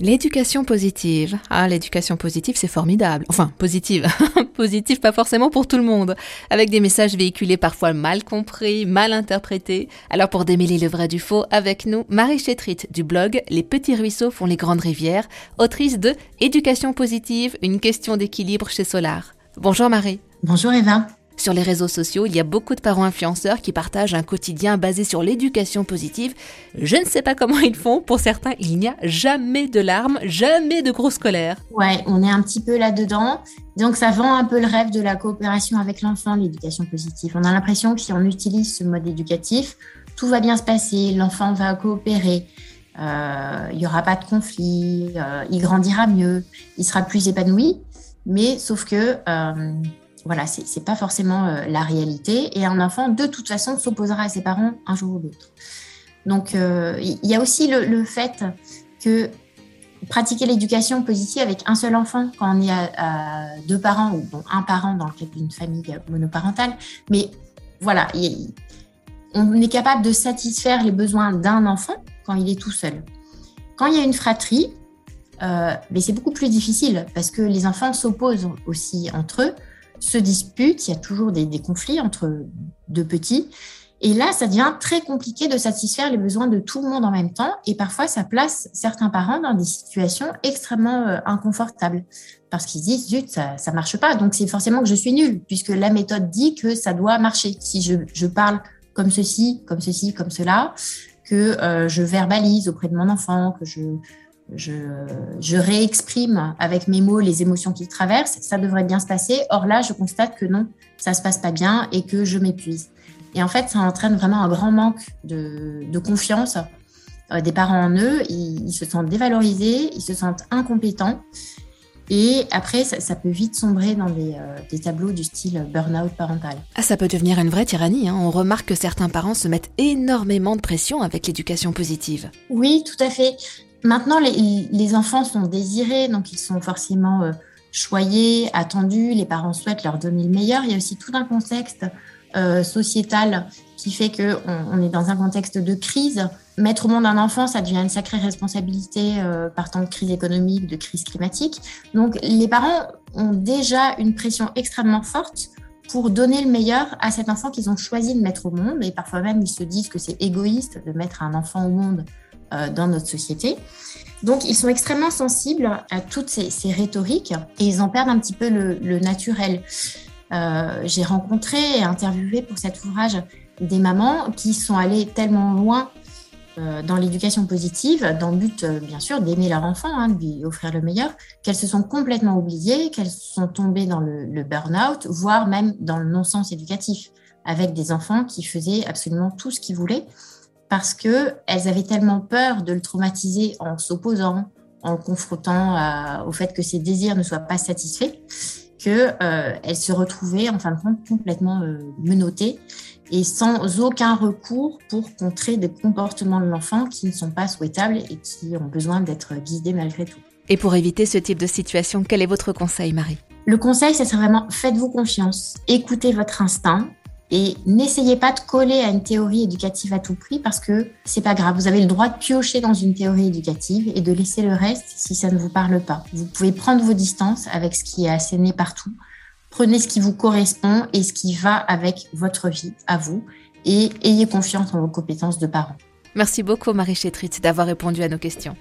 L'éducation positive. Ah, l'éducation positive, c'est formidable. Enfin, positive. positive, pas forcément pour tout le monde. Avec des messages véhiculés parfois mal compris, mal interprétés. Alors pour démêler le vrai du faux, avec nous, Marie Chétrit du blog Les petits ruisseaux font les grandes rivières, autrice de Éducation positive, une question d'équilibre chez Solar. Bonjour Marie. Bonjour Eva. Sur les réseaux sociaux, il y a beaucoup de parents influenceurs qui partagent un quotidien basé sur l'éducation positive. Je ne sais pas comment ils font. Pour certains, il n'y a jamais de larmes, jamais de grosse colère. Ouais, on est un petit peu là-dedans. Donc ça vend un peu le rêve de la coopération avec l'enfant, l'éducation positive. On a l'impression que si on utilise ce mode éducatif, tout va bien se passer, l'enfant va coopérer. Euh, il n'y aura pas de conflit, euh, il grandira mieux, il sera plus épanoui. Mais sauf que euh, voilà, c'est n'est pas forcément euh, la réalité. Et un enfant, de toute façon, s'opposera à ses parents un jour ou l'autre. Donc, euh, il y a aussi le, fait que pratiquer l'éducation positive avec un seul enfant, quand on est à, deux parents, ou bon, un parent dans le cas d'une famille monoparentale, mais voilà, on est capable de satisfaire les besoins d'un enfant quand il est tout seul. Quand il y a une fratrie, euh, mais c'est beaucoup plus difficile parce que les enfants s'opposent aussi entre eux se disputent, il y a toujours des, conflits entre deux petits. Et là, ça devient très compliqué de satisfaire les besoins de tout le monde en même temps. Et parfois, ça place certains parents dans des situations extrêmement euh, inconfortables parce qu'ils disent, zut, ça ne marche pas. Donc, c'est forcément que je suis nulle puisque la méthode dit que ça doit marcher. Si je, je parle comme ceci, comme ceci, comme cela, que euh, je verbalise auprès de mon enfant, que je, je, réexprime avec mes mots les émotions qu'il traverse, ça devrait bien se passer. Or là, je constate que non, ça se passe pas bien et que je m'épuise. Et en fait, ça entraîne vraiment un grand manque de, confiance euh, des parents en eux. Ils, se sentent dévalorisés, ils se sentent incompétents. Et après, ça, peut vite sombrer dans euh, des, tableaux du style burn-out parental. Ah, ça peut devenir une vraie tyrannie. Hein. On remarque que certains parents se mettent énormément de pression avec l'éducation positive. Oui, tout à fait. Maintenant, les, enfants sont désirés, donc ils sont forcément euh, choyés, attendus. Les parents souhaitent leur donner le meilleur. Il y a aussi tout un contexte euh, sociétal qui fait qu'on on est dans un contexte de crise. Mettre au monde un enfant, ça devient une sacrée responsabilité euh, partant de crise économique, de crise climatique. Donc, les parents ont déjà une pression extrêmement forte pour donner le meilleur à cet enfant qu'ils ont choisi de mettre au monde. Et parfois même, ils se disent que c'est égoïste de mettre un enfant au monde dans notre société. Donc, ils sont extrêmement sensibles à toutes ces, rhétoriques et ils en perdent un petit peu le, naturel. Euh, j'ai rencontré et interviewé pour cet ouvrage des mamans qui sont allées tellement loin euh, dans l'éducation positive, dans le but, bien sûr, d'aimer leur enfant, hein, de lui offrir le meilleur, qu'elles se sont complètement oubliées, qu'elles sont tombées dans le, le burn-out, voire même dans le non-sens éducatif, avec des enfants qui faisaient absolument tout ce qu'ils voulaient parce qu'elles avaient tellement peur de le traumatiser en s'opposant, en le confrontant au fait que ses désirs ne soient pas satisfaits, qu'elles euh, se retrouvaient en fin de compte complètement euh, menottées et sans aucun recours pour contrer des comportements de l'enfant qui ne sont pas souhaitables et qui ont besoin d'être guidés malgré tout. Et pour éviter ce type de situation, quel est votre conseil, Marie? Le conseil, c'est vraiment faites-vous confiance, écoutez votre instinct, et n'essayez pas de coller à une théorie éducative à tout prix parce que c'est pas grave. Vous avez le droit de piocher dans une théorie éducative et de laisser le reste si ça ne vous parle pas. Vous pouvez prendre vos distances avec ce qui est asséné partout. Prenez ce qui vous correspond et ce qui va avec votre vie à vous et ayez confiance en vos compétences de parents. Merci beaucoup Marie Chétrit d'avoir répondu à nos questions.